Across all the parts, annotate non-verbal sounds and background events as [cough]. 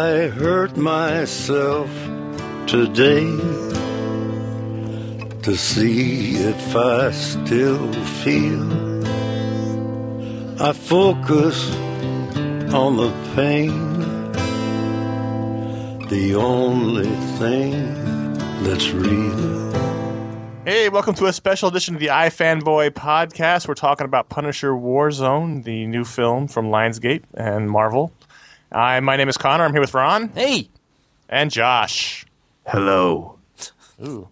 I hurt myself today to see if I still feel. I focus on the pain, the only thing that's real. Hey, welcome to a special edition of the iFanboy podcast. We're talking about Punisher Warzone, the new film from Lionsgate and Marvel. I, my name is Connor. I'm here with Ron Hey, and Josh. Hello. Ooh.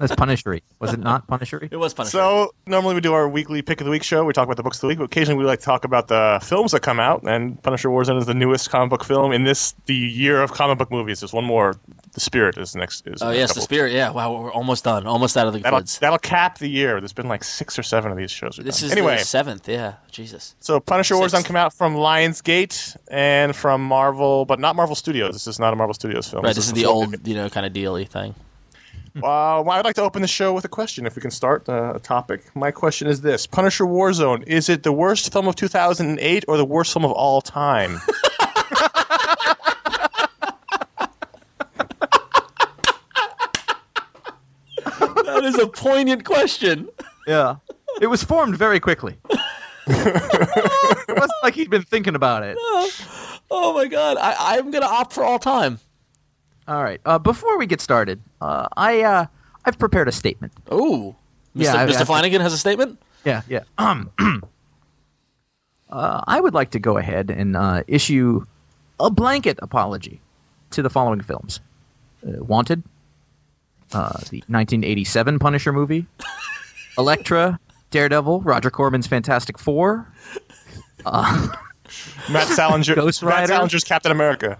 That's Punishery. Was it not Punishery? it was Punisher. So normally we do our weekly pick of the week show. We talk about the books of the week, but occasionally we like to talk about the films that come out. And Punisher Warzone is the newest comic book film in this the year of comic book movies. There's one more. The Spirit is next. Is Oh yes, the spirit. Yeah, wow, we're almost done. Almost out of the That'll, woods. that'll cap the year. There's been like six or seven of these shows. This done. is anyway. the seventh. Yeah, Jesus. So Punisher Sixth. Warzone come out from Lionsgate and from Marvel, but not Marvel Studios. This is not a Marvel Studios film. Right, this is the old, you know, kind of dealy thing. [laughs] Uh, well, I'd like to open the show with a question, if we can start uh, a topic. My question is this: Punisher Warzone is it the worst film of 2008 or the worst film of all time? [laughs] That is a poignant question. Yeah. It was formed very quickly. [laughs] it wasn't like he'd been thinking about it. Oh my god, I, I'm gonna opt for all time. All right. Uh, before we get started, uh, I uh, I've prepared a statement. Ooh, Mr. Yeah, Mr. I- Flanagan has a statement. Yeah, yeah. Um, [clears throat] uh, I would like to go ahead and uh, issue a blanket apology to the following films: uh, Wanted, uh, the 1987 Punisher movie, [laughs] Elektra, Daredevil, Roger Corman's Fantastic Four, Matt Salinger, Ghost Rider, Matt Salinger's Captain America.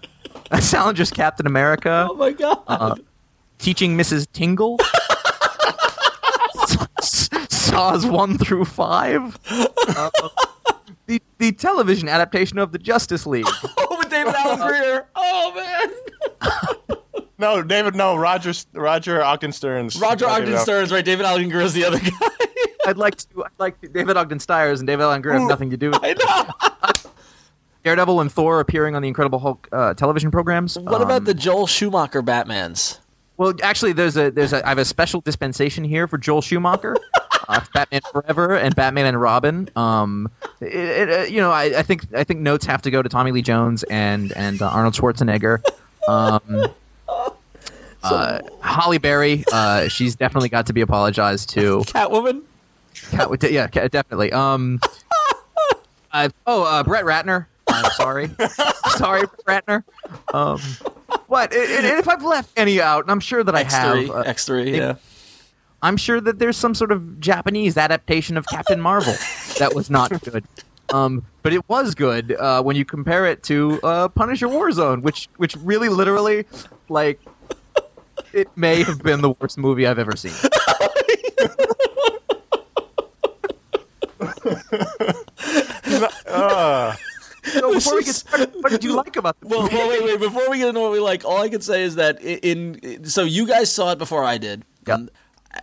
Matt Salinger's Captain America, Oh my god. Uh, Teaching Mrs. Tingle. [laughs] Saws one through five. Uh, the the television adaptation of the Justice League. [laughs] oh, with David Alan Grier. Oh man. No, David. No, Roger. Roger Ogden Stearns. Roger Not Ogden David Stearns, right? David Alan Grier is the other guy. [laughs] I'd like to. I'd like to, David Ogden Stiers and David Alan Grier have nothing to do with I know. [laughs] Daredevil and Thor appearing on the Incredible Hulk uh, television programs. What Um, about the Joel Schumacher Batmans? Well, actually, there's a there's a I have a special dispensation here for Joel Schumacher, [laughs] uh, Batman Forever and Batman and Robin. Um, it, it, uh, you know, I, I think I think notes have to go to Tommy Lee Jones and and uh, Arnold Schwarzenegger. Um, uh, Halle Berry, uh, she's definitely got to be apologized to. [laughs] Catwoman. Cat- yeah, ca- definitely. Um, [laughs] uh, oh, uh, Brett Ratner. I'm sorry, [laughs] sorry, Brett Ratner. Um, what? And, and if I've left any out, and I'm sure that I X have, uh, X three. Yeah. I'm sure that there's some sort of Japanese adaptation of Captain Marvel that was not good. Um, but it was good uh, when you compare it to uh, Punisher Warzone, which which really literally like it may have been the worst movie I've ever seen. Uh, [laughs] So before we get started, what did you like about the Well, movie? well, wait, wait. Before we get into what we like, all I can say is that i- in so you guys saw it before I did, Yeah. and,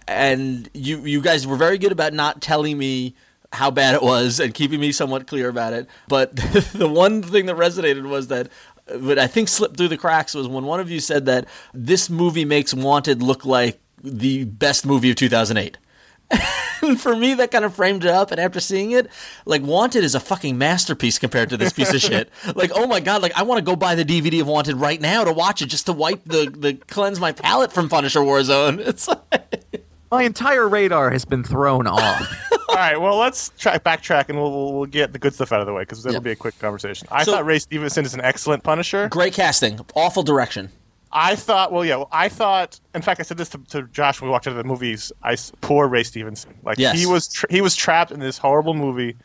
and you you guys were very good about not telling me how bad it was and keeping me somewhat clear about it. But [laughs] the one thing that resonated was that. What I think slipped through the cracks was when one of you said that this movie makes Wanted look like the best movie of 2008. And [laughs] for me, that kind of framed it up. And after seeing it, like Wanted is a fucking masterpiece compared to this piece of shit. [laughs] Like, oh my god, like I want to go buy the DVD of Wanted right now to watch it just to wipe the the cleanse my palate from Punisher Warzone. [laughs] It's like, My entire radar has been thrown off. [laughs] all right. Well, let's track backtrack and we'll, we'll we'll get the good stuff out of the way because it'll Yeah. be a quick conversation. I So- thought Ray Stevenson is an excellent Punisher. great casting, awful direction. I thought, well, yeah, well, I thought. In fact, I said this to, to Josh when we walked into the movies. I s- poor Ray Stevenson. Like Yes. he was, tra- he was trapped in this horrible movie.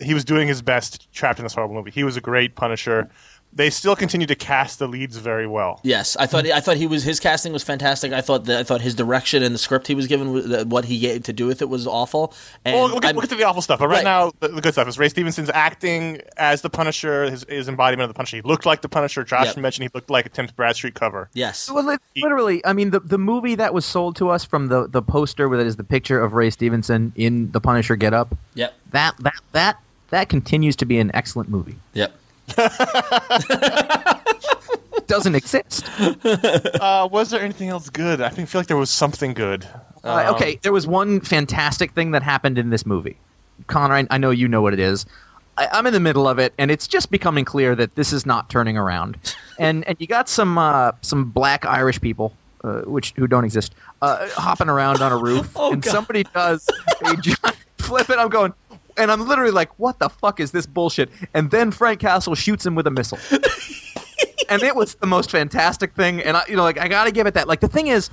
He was doing his best, trapped in this horrible movie. He was a great Punisher. They still continue to cast the leads very well. Yes, I thought I thought he was his casting was fantastic. I thought that I thought his direction and the script he was given, was- what he gave to do with it was awful. And Well, we'll get, we'll get to the awful stuff, but right, Right. now the, the good stuff is Ray Stevenson's acting as the Punisher, his, his embodiment of the Punisher. He looked like the Punisher. Josh Yep. mentioned he looked like a Tim Bradstreet cover. yes, Well, literally, I mean, the the movie that was sold to us from the the poster where it is the picture of Ray Stevenson in the Punisher getup. yep, That that that that continues to be an excellent movie. yep. [laughs] Doesn't exist. Uh, was there anything else good? I think feel like there was something good. Uh, okay, there was one fantastic thing that happened in this movie. Connor, I, I know you know what it is. I, I'm in the middle of it, and it's just becoming clear that this is not turning around. [laughs] and and you got some uh, some black Irish people, uh, which who don't exist, uh, hopping around on a roof, [laughs] Oh, and God. somebody does a giant flip, and I'm going. And I'm literally like, "What the fuck is this bullshit?" And then Frank Castle shoots him with a missile, [laughs] and it was the most fantastic thing. And I, you know, like I gotta give it that. Like the thing is,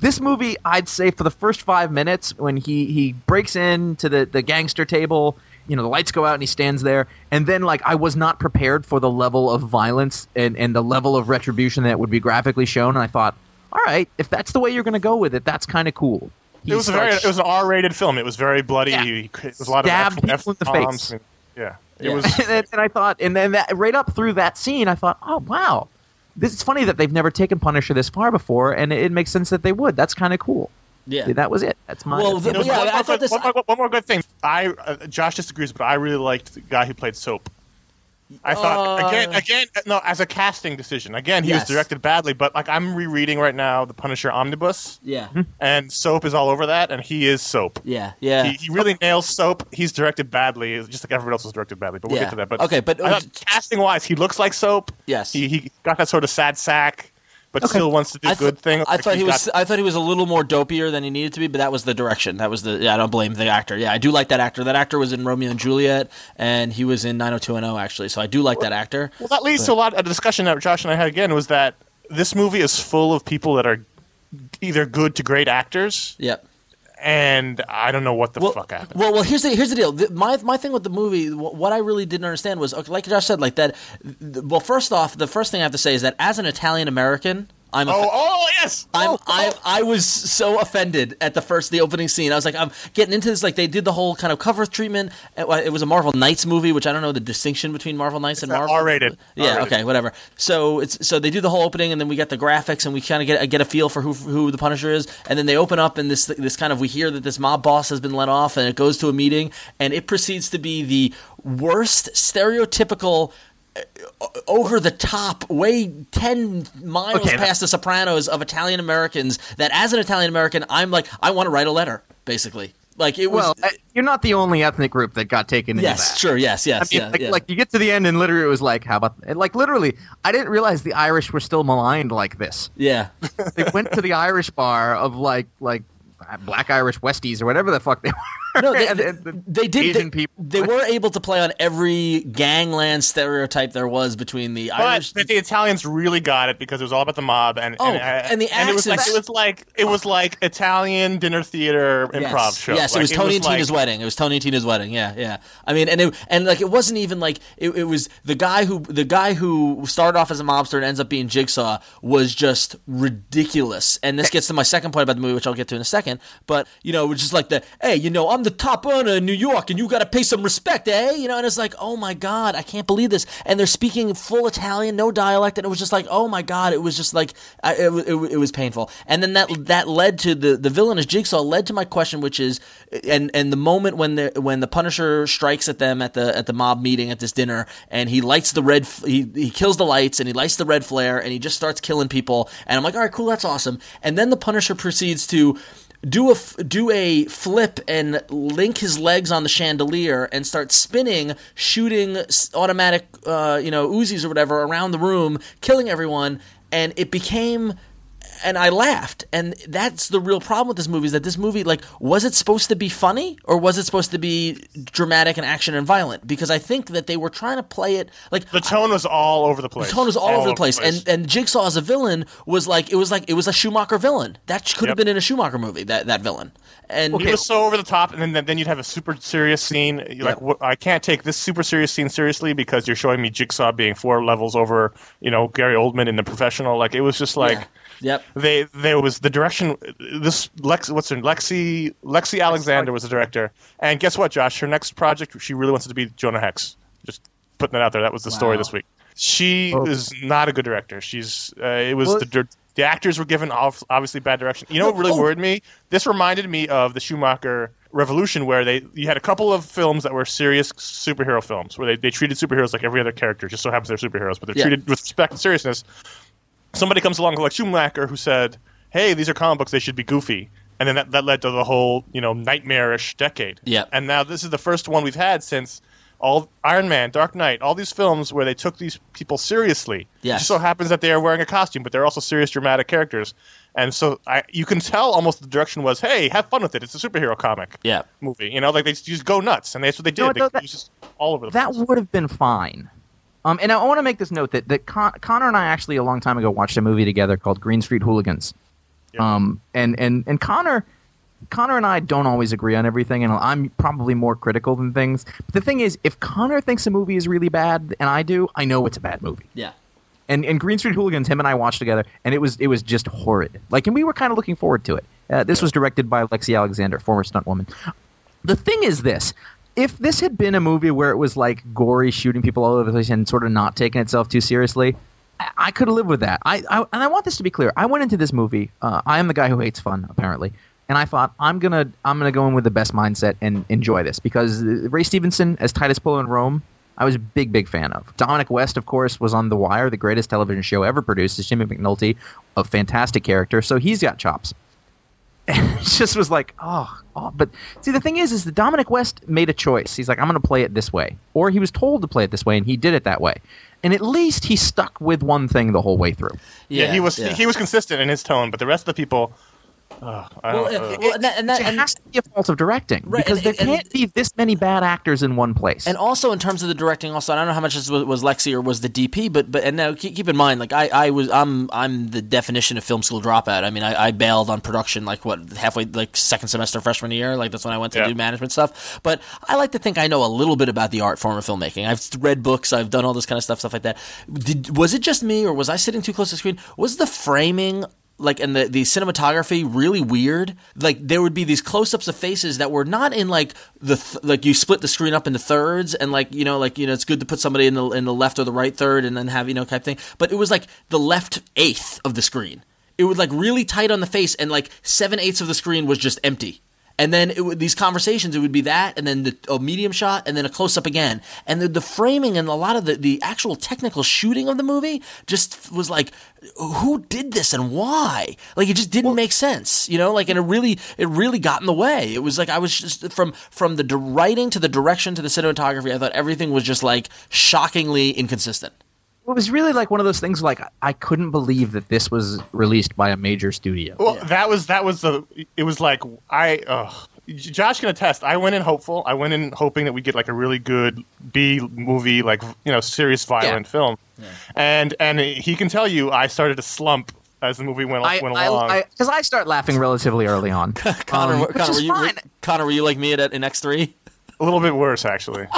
this movie, I'd say for the first five minutes, when he he breaks into the the gangster table, you know, the lights go out and he stands there, and then like I was not prepared for the level of violence and and the level of retribution that would be graphically shown, and I thought, all right, if that's the way you're gonna go with it, that's kind of cool. He it was a very it was an R-rated film. It was very bloody. Yeah. He- It was a lot Stabbed of F- people in the face. I mean, yeah, it Yeah. was. [laughs] and, and I thought, and then that right up through that scene, I thought, oh wow, this is funny that they've never taken Punisher this far before, and it, it makes sense that they would. That's kind of cool. Yeah. That was it. That's my. Well, You know, yeah, one, I more thought good, this- one, more, one more good thing. I uh, Josh disagrees, but I really liked the guy who played Soap. I thought Uh, again, again, no, as a casting decision. Again, he Yes. was directed badly, but like I'm rereading right now the Punisher Omnibus, Yeah, and Soap is all over that, and he is Soap. yeah, yeah. He, he really nails Soap. He's directed badly, just like everyone else was directed badly. But we'll Yeah. get to that. But Okay, but- I thought casting wise, he looks like Soap. Yes. he he got that sort of sad sack, but still wants to do I good th- thing. I Like, thought he was. got- I thought he was a little more dopier than he needed to be, but that was the direction. That was the. Yeah, I don't blame the actor. Yeah, I do like that actor. That actor was in Romeo and Juliet, and he was in 90210 actually. So I do like that actor. Well, that leads to a lot. A discussion that Josh and I had again was that this movie is full of people that are either good to great actors, Yep. And I don't know what the Well, fuck happened. well, well. Here's the here's the deal. The, my my thing with the movie, what I really didn't understand was, okay, like Josh said, like that. th- Well, first off, the first thing I have to say is that as an Italian American, I'm a oh, oh yes. I'm, oh, I, oh. I was so offended at the first the opening scene. I was like, I'm getting into this. Like they did the whole kind of cover treatment. It was a Marvel Knights movie, which I don't know the distinction between Marvel Knights and Marvel. R-rated. Yeah. R-rated. Okay. Whatever. So it's so they do the whole opening, and then we get the graphics, and we kind of get get a feel for who who the Punisher is, and then they open up, and this this kind of we hear that this mob boss has been let off, and it goes to a meeting, and it proceeds to be the worst stereotypical over the top, way ten miles Okay, that- past the Sopranos of Italian Americans. That as an Italian American, I'm like, I want to write a letter, basically. Like it was. Well, you're not the only ethnic group that got taken into yes, that. sure, yes, I yes, mean, yeah, like, yeah. like you get to the end and literally it was like, how about like literally? I didn't realize the Irish were still maligned like this. yeah. [laughs] They went to the Irish bar of like like Black Irish Westies or whatever the fuck they were. [laughs] No, they, [laughs] And- and the they did. Asian they, people. they were able to play on every gangland stereotype there was between the But, Irish. but the Italians really got it because it was all about the mob and Oh, and, uh, and the it was like accents. it was like it was like Italian dinner theater improv yes. show. Yes, Like, it was Tony and like- Tina's wedding. It was Tony and Tina's wedding. Yeah, yeah. I mean, and it and like it wasn't even like it, it was the guy who the guy who started off as a mobster and ends up being Jigsaw was just ridiculous. And this gets to my second point about the movie, which I'll get to in a second. But you know, it was just like the hey, you know, I'm the top earner in New York, and you got to pay some respect, eh? You know, and it's like, oh my god, I can't believe this. And they're speaking full Italian, no dialect, and it was just like, oh my god, it was just like I, it, it, it was painful. And then that that led to the the villainous Jigsaw led to my question, which is, and and the moment when the when the Punisher strikes at them at the at the mob meeting at this dinner, and he lights the red, he he kills the lights, and he lights the red flare, and he just starts killing people, and I'm like, all right, cool, that's awesome. And then the Punisher proceeds to do a do a flip and link his legs on the chandelier and start spinning, shooting automatic, uh, you know, Uzis or whatever around the room, killing everyone, and it became. And I laughed, and that's the real problem with this movie is that this movie, like, was it supposed to be funny or was it supposed to be dramatic and action and violent? Because I think that they were trying to play it like The tone was all over the place. the tone was all, over the place, and and Jigsaw as a villain was like it was like it was a Schumacher villain. That could have been in a Schumacher movie. That that villain, and He was so over the top, and then then you'd have a super serious scene. You're like, Yep. what, I can't take this super serious scene seriously because you're showing me Jigsaw being four levels over, you know, Gary Oldman in the professional. Like it was just like. Yeah. Yep. They there was the direction. This Lex, what's her Lexi Lexi Alexander was the director, and guess what, Josh? Her next project, she really wants it to be Jonah Hex. Just putting that out there. That was the story this week. She Oh. is not a good director. She's uh, it was Well- the the actors were given off, obviously bad direction. You know what really Oh. worried me? This reminded me of the Schumacher Revolution, where they you had a couple of films that were serious superhero films, where they, they treated superheroes like every other character. Just so happens they're superheroes, but they're Yeah. treated with respect and seriousness. Somebody comes along like Schumacher who said, "Hey, these are comic books; they should be goofy." And then that, that led to the whole, you know, nightmarish decade. Yeah. And now this is the first one we've had since all Iron Man, Dark Knight, all these films where they took these people seriously. It just so happens that they are wearing a costume, but they're also serious, dramatic characters. And so I, you can tell almost the direction was, hey, have fun with it. It's a superhero comic Yeah. movie. You know, like they just go nuts, and that's what they did. No, they, no, it that- just all over the that place. would have been fine. Um, and I want to make this note that that Con- Connor and I actually a long time ago watched a movie together called Green Street Hooligans. Um, and and and Connor, Connor and I don't always agree on everything, and I'm probably more critical than things. But the thing is, if Connor thinks a movie is really bad, and I do, I know it's a bad movie. Yeah. And and Green Street Hooligans, him and I watched together, and it was it was just horrid. Like, and we were kind of looking forward to it. Uh, this was directed by Lexi Alexander, former stunt woman. The thing is this. If this had been a movie where it was like gory, shooting people all over the place, and sort of not taking itself too seriously, I, I could live with that. I, I and I want this to be clear. I went into this movie. Uh, I am the guy who hates fun, apparently, and I thought I'm gonna I'm gonna go in with the best mindset and enjoy this because uh, Ray Stevenson as Titus Pullo in Rome. I was a big, big fan of. Dominic West, of course, was on The Wire, the greatest television show ever produced. Is Jimmy McNulty, a fantastic character, so he's got chops. And [laughs] it just was like, oh, oh, but see, the thing is, is that Dominic West made a choice. He's like, I'm going to play it this way, or he was told to play it this way, and he did it that way. And at least he stuck with one thing the whole way through. Yeah, he was yeah. he was consistent in his tone, but the rest of the people. Uh, Well, uh, well, and that, and that, it has to be a fault of directing Right, because and- there can't be this many bad actors in one place. and also in terms of the directing, also I don't know how much this was, was Lexi or was the DP, but but and now keep, keep in mind, like I, I was I'm I'm the definition of film school dropout. I mean, I, I bailed on production like what halfway like second semester freshman year, like that's when I went to Yeah. do management stuff. But I like to think I know a little bit about the art form of filmmaking. I've read books, I've done all this kind of stuff, stuff like that. Did, was it just me, or was I sitting too close to the screen? Was the framing like and the the cinematography really weird. Like there would be these close ups of faces that were not in like the th- like you split the screen up into thirds and like you know like you know it's good to put somebody in the in the left or the right third and then have you know type thing. But it was like the left eighth of the screen. It was like really tight on the face and like seven eighths of the screen was just empty. And then it would, these conversations, it would be that, and then the, a medium shot, and then a close up again. And the, the framing and a lot of the, the actual technical shooting of the movie just was like, who did this and why? Like it just didn't make sense, you know. Like and it really, it really got in the way. It was like I was just from from the writing to the direction to the cinematography. I thought everything was just like shockingly inconsistent. It was really like one of those things. Like I couldn't believe that this was released by a major studio. Well, that was that was the. It was like I. Uh, Josh can attest. I went in hopeful. I went in hoping that we get like a really good B movie, like you know, serious violent Yeah. film. And and he can tell you, I started to slump as the movie went I, went I, along. I, because I start laughing relatively early on. [laughs] Connor, Um, were- which Connor, is were you, were. Connor, were you like me at in X three? A little bit worse, actually. [laughs]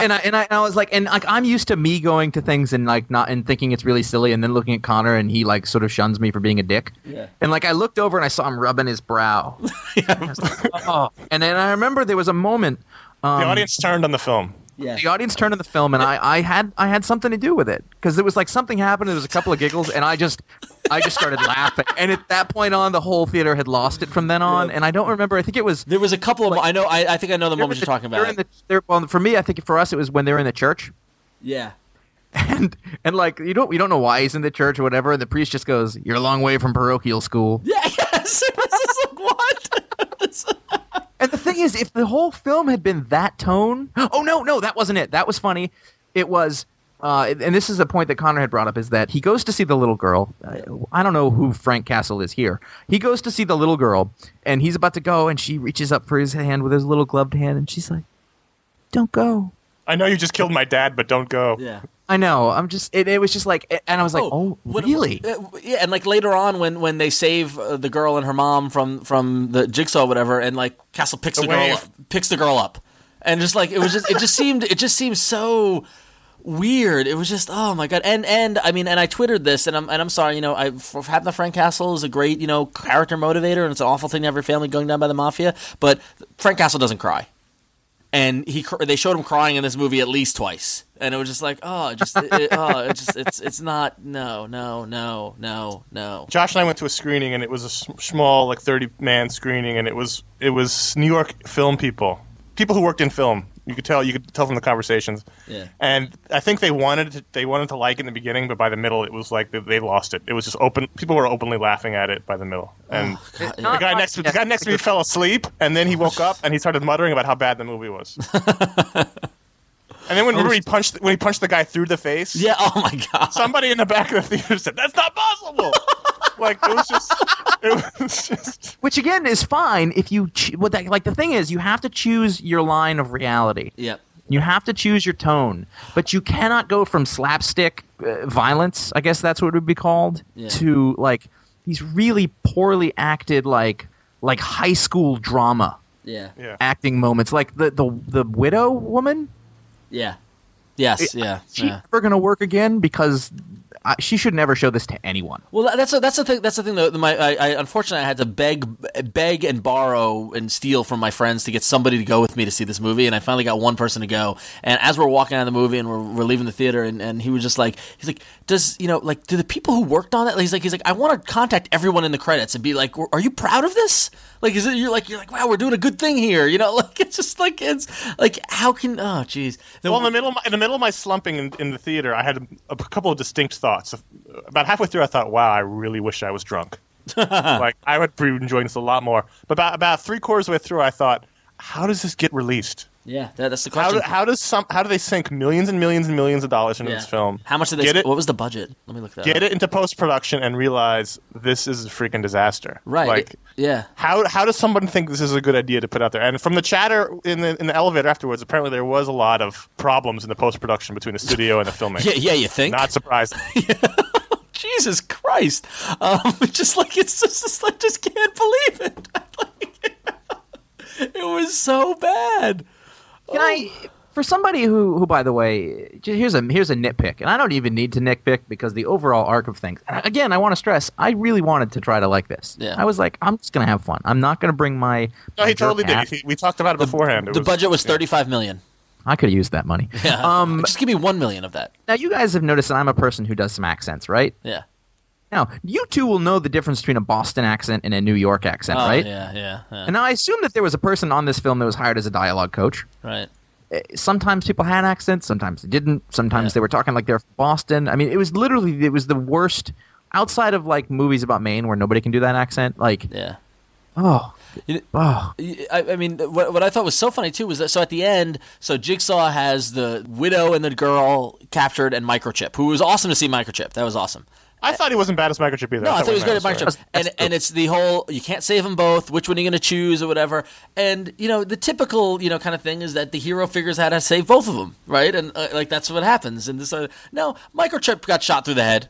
And I and I, and I was like, and like I'm used to me going to things and like not and thinking it's really silly, and then looking at Connor and he like sort of shuns me for being a dick. Yeah. And like I looked over and I saw him rubbing his brow. [laughs] I was like, oh. And then I remember there was a moment. Um, the audience turned on the film. Yeah. the audience turned to the film, and I, I had I had something to do with it because it was like something happened. There was a couple of giggles, and I just I just started laughing. And at that point on, the whole theater had lost it from then on. And I don't remember. I think it was There was a couple of. mo- I know. I, I think I know the moment in you're talking about. in the- they're- well, for me, I think for us, it was when they were in the church. yeah. [laughs] and and like you don't you don't know why he's in the church or whatever, and the priest just goes, "You're a long way from parochial school." [laughs] Yeah. Yes. [laughs] It was just like what? And the thing is, if the whole film had been that tone, [gasps] oh no, no, that wasn't it. That was funny. It was, uh, and this is a point that Connor had brought up, is that he goes to see the little girl. Uh, I don't know who Frank Castle is here. He goes to see the little girl, and he's about to go, and she reaches up for his hand with his little gloved hand, and she's like, "Don't go." I know you just killed my dad, but don't go. yeah. I know. I'm just. It, it was just like, and I was like, "Oh, what- really?" uh, yeah, and like later on, when when they save uh, the girl and her mom from from the jigsaw, or whatever, and like Castle picks the, The girl up, picks the girl up, and just like it was just it just seemed it just seemed so weird. It was just oh my god. And and I mean, and I twittered this, and I'm and I'm sorry, you know, I for having the Frank Castle is a great you know character motivator, and it's an awful thing to have your family going down by the mafia, but Frank Castle doesn't cry. And he, they showed him crying in this movie at least twice, and it was just like, oh, just, it, it- oh, just, it's, it's not, no, no, no, no, no. Josh and I went to a screening, and it was a small, like thirty man screening, and it was it was New York film people, people who worked in film. You could tell you could tell from the conversations. Yeah. And I think they wanted to, they wanted to like it in the beginning, but by the middle, it was like they, they lost it. It was just open. People were openly laughing at it by the middle, oh, and God, the guy next to the guy next to me fell asleep, and then he woke up and he started muttering about how bad the movie was. [laughs] and then when, remember he punched when he punched the guy through the face. Yeah, oh my god. Somebody in the back of the theater said, "That's not possible." [laughs] like it was just, it was just. [laughs] Which again is fine if you. Ch- what that, like the thing is, you have to choose your line of reality. Yep. You have to choose your tone, but you cannot go from slapstick uh, violence, I guess that's what it would be called, Yeah. to like these really poorly acted like like high school drama Yeah. Yeah. acting moments, like the the the widow woman. Yeah. Yes. Yeah. Is she yeah. ever going to work again? Because I, she should never show this to anyone. Well, that's a, that's the thing. That's the thing. Though, my I, I unfortunately I had to beg, beg and borrow and steal from my friends to get somebody to go with me to see this movie, and I finally got one person to go. And as we're walking out of the movie and we're, we're leaving the theater, and, and he was just like, he's like, does you know like do the people who worked on it? He's like, he's like, I want to contact everyone in the credits and be like, are you proud of this? Like, is it you're like you're like, wow, we're doing a good thing here, you know? [laughs] Like it's just like it's like how can oh jeez. Well, in the middle, of my, in the middle of my slumping in, in the theater, I had a, a couple of distinct thoughts. About halfway through, I thought, "Wow, I really wish I was drunk. [laughs] like I would be enjoying this a lot more." But about about three quarters of the way through, I thought, "How does this get released? Yeah, that, that's the How, question. do, how does some how do they sink millions and millions and millions of dollars into Yeah. this film? How much did they? get sp- it? What was the budget? Let me look that. Get up. it into post production and realize this is a freaking disaster. right. Like yeah. how how does someone think this is a good idea to put out there? And from the chatter in the in the elevator afterwards, apparently there was a lot of problems in the post production between the studio and the [laughs] filmmaker. Yeah, yeah, you think? Not surprised. [laughs] Jesus Christ! Um, [laughs] just like it's just, just like just can't believe it. it was so bad. Can I, for somebody who, who by the way, here's a here's a nitpick, and I don't even need to nitpick because the overall arc of things. Again, I want to stress, I really wanted to try to like this. Yeah. I was like, I'm just gonna have fun. I'm not gonna bring my. No, my he totally did. ass. He- We talked about it beforehand. It The budget was thirty-five million. I could have used that money. Yeah. Um, just give me one million of that. now you guys have noticed that I'm a person who does some accents, right? Yeah. Now you two will know the difference between a Boston accent and a New York accent, Oh, right? Yeah, yeah, yeah. And now I assume that there was a person on this film that was hired as a dialogue coach. right. Eh, Sometimes people had accents, sometimes they didn't. Sometimes Yeah. they were talking like they're from Boston. I mean, it was literally it was the worst. Outside of like movies about Maine where nobody can do that accent, like Yeah. oh, You- oh, I, I mean, what, what I thought was so funny too was that so at the end, so Jigsaw has the widow and the girl captured and Microchip, who was awesome to see Microchip. That was awesome. I thought he wasn't bad as Microchip either. No, I thought he was great at nice, Microchip, and and it's the whole you can't save them both. Which one are you going to choose or whatever? And you know the typical you know kind of thing is that the hero figures out how to save both of them, right? And uh, like that's what happens. And this uh, no, Microchip got shot through the head.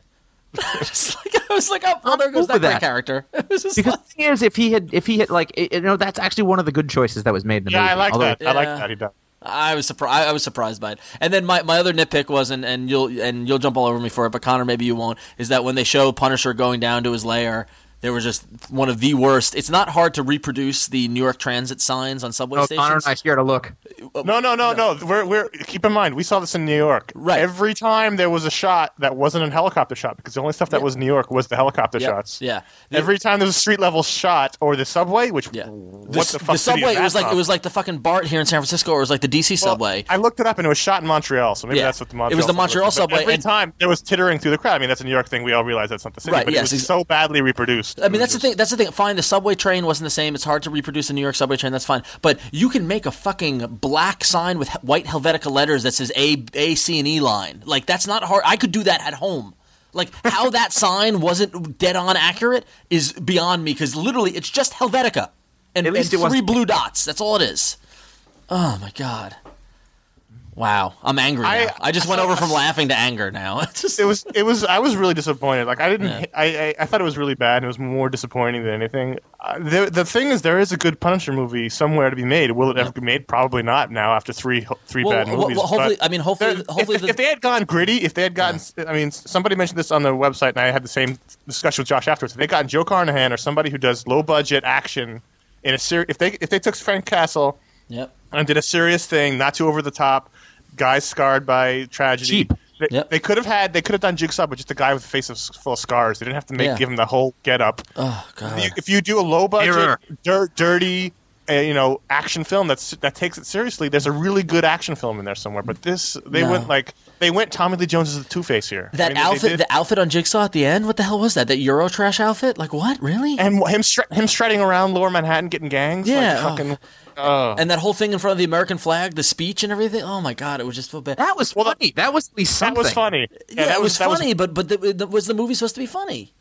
[laughs] Just like, I was like, oh, well, there goes that that. character. [laughs] It was just because like- the thing is, if he had, if he had, like, it, you know, that's actually one of the good choices that was made in the Yeah, movie. I like Although- that. I like that. He does. I was surprised. I was surprised by it. And then my, my other nitpick was, and, and you'll and you'll jump all over me for it, but Connor, maybe you won't. Is that when they show Punisher going down to his lair, there was just one of the worst. It's not hard to reproduce the New York Transit signs on subway Oh, Connor stations. and I shared a look. Uh, no, no, no, no. We're we're keep in mind we saw this in New York. Right. Every time there was a shot that wasn't a helicopter shot because the only stuff that was in New York was the helicopter Yep. shots. Yeah. Every time there was a street level shot or the subway, which Yeah. what the, the, fuck city subway. It was that like it was like the fucking BART here in San Francisco, or it was like the DC Well, subway. I looked it up and it was shot in Montreal, so maybe Yeah. that's what the Montreal. It was the Montreal was. But subway, Every and- time there was tittering through the crowd. I mean, that's a New York thing. We all realize that's not the same. Right, but yes, it was ex- so badly reproduced. I mean, that's the thing. That's the thing. Fine, the subway train wasn't the same. It's hard to reproduce a New York subway train. That's fine. But you can make a fucking black sign with white Helvetica letters that says A, A, C, and E line. Like that's not hard. I could do that at home. Like how [laughs] that sign wasn't dead on accurate is beyond me because literally it's just Helvetica and, and three blue dots. That's all it is. Oh my god. Wow, I'm angry now. I, I- just went over from [laughs] laughing to anger now. [laughs] Just, it was it was I was really disappointed. Like I didn't Yeah. I, I I thought it was really bad. and It was more disappointing than anything. Uh, the the thing is, there is a good Punisher movie somewhere to be made. Will it ever be made? Probably not. Now after three three Well, bad well, movies. well, hopefully- but I mean, hopefully- there- hopefully if, the- if they had gone gritty, if they had gotten, I mean, somebody mentioned this on the website, and I had the same discussion with Josh afterwards. If they gotten Joe Carnahan or somebody who does low budget action in a series, if they if they took Frank Castle yep. and did a serious thing, not too over the top, guys scarred by tragedy. Cheap. They, Yep. they could have had they could have done Jigsaw, but just a guy with a face of, full of scars. They didn't have to make Yeah. give him the whole get up. Oh god. You- if you do a low budget, dirt, dirty, you know, action film that's that takes it seriously, there's a really good action film in there somewhere. But this, they No. went like they went Tommy Lee Jones as the Two Face here. That I mean, outfit, the outfit on Jigsaw at the end. What the hell was that? That Euro trash outfit? Like what? Really? And, and him str- him striding around Lower Manhattan getting gangs. Yeah, like, oh. fucking. uh, that whole thing in front of the American flag, the speech and everything. Oh my god, it was just so bad. That was Well, funny. That was at least that was funny. yeah, that it was, that funny, but but the, the, was the movie supposed to be funny?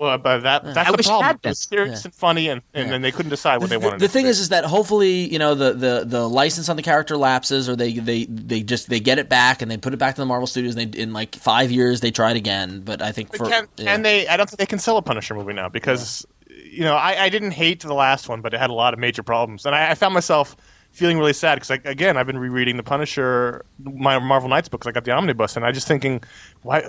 Well, but that that's I the wish problem. had was serious Yeah. and funny, and, and Yeah. then they couldn't decide what they wanted. the to thing be. is, is that hopefully you know the, the, the license on the character lapses, or they, they they just they get it back and they put it back to the Marvel Studios. And they in like five years they try it again. But I think But for can, yeah. can they? I don't think they can sell a Punisher movie now because you know I, I didn't hate the last one, but it had a lot of major problems, and I, I found myself feeling really sad because, like, again, I've been rereading the Punisher, my Marvel Knights books. I got the omnibus, and I just thinking, why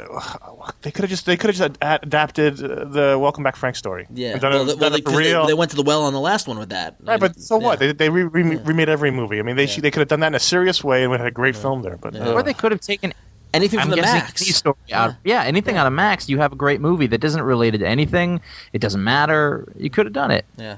they could have just they could have just ad- adapted uh, the Welcome Back Frank story. Yeah, done well, it- they, done they, for 'cause they- real. they went to the well on the last one with that. Right, but so what? They they re- re- remade every movie. I mean, they they could have done that in a serious way and we had a great film there. But Or they could have taken Anything I'm from the Max. story out. Yeah, anything out of Max, you have a great movie that isn't related to anything. It doesn't matter. You could have done it. Yeah.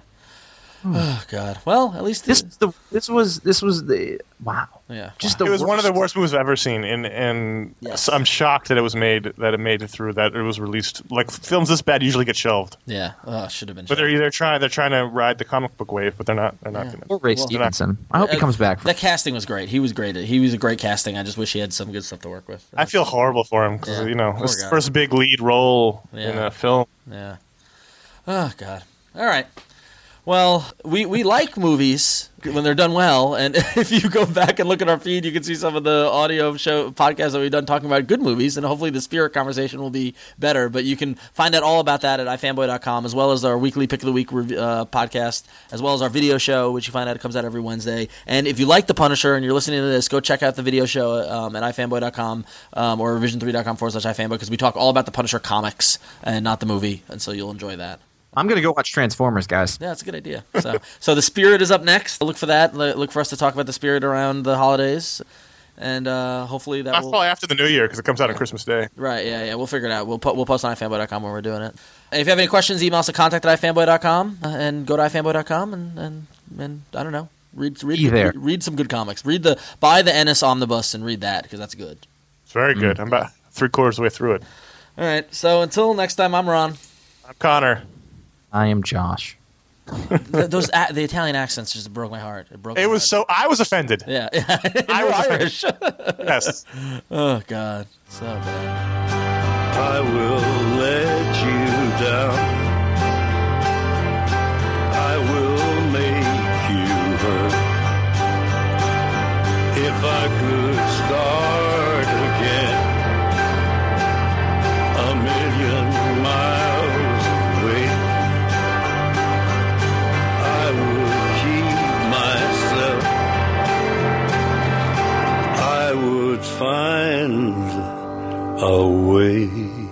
Oh God. Well, at least This was the this was this was the wow. Yeah. Just it the was one of the worst. worst movies I've ever seen, and and Yes. I'm shocked that it was made that it made it through that it was released. Like films this bad usually get shelved, Yeah. Oh, should have been. but they're either trying they're trying to ride the comic book wave, but they're not they're not. Poor Gonna, Ray Well, Stevenson. I hope he Uh, comes back. That casting was great. He was great. He was a great casting. I just wish he had some good stuff to work with. I feel horrible for him because Yeah, you know poor his first big lead role in a film. Yeah. Oh God. All right. Well, we, we like movies when they're done well, and [laughs] if you go back and look at our feed, you can see some of the audio show podcasts that we've done talking about good movies, and hopefully the spirit conversation will be better. But you can find out all about that at ifanboy.com, as well as our weekly pick of the week uh, podcast, as well as our video show, which you find out comes out every Wednesday. And if you like The Punisher and you're listening to this, go check out the video show um, at ifanboy.com um, or revision3.com forward slash ifanboy because we talk all about the Punisher comics and not the movie, and so you'll enjoy that. I'm gonna go watch Transformers, guys. Yeah, it's a good idea. So, so the spirit is up next. Look for that. Look for us to talk about the spirit around the holidays, and uh, hopefully that That's will. probably after the New Year because it comes out on Christmas Day. Right, yeah, yeah. We'll figure it out. We'll put, we'll post on ifanboy.com when we're doing it. And if you have any questions, email us at contact at ifanboy.com uh, and go to ifanboy.com and, and, and I don't know, read read, Be there. read read some good comics. Read the buy the Ennis Omnibus and read that because that's good. It's very good. I'm about three quarters of the way through it. All right. So until next time, I'm Ron. I'm Connor. I am Josh. [laughs] Th- those a- the Italian accents just broke my heart. It broke. It my was heart. so I was offended. Yeah, [laughs] I was Irish. [laughs] Yes. oh God, so bad. I will let you down. I will make you hurt. If I could start again, a million miles find a way.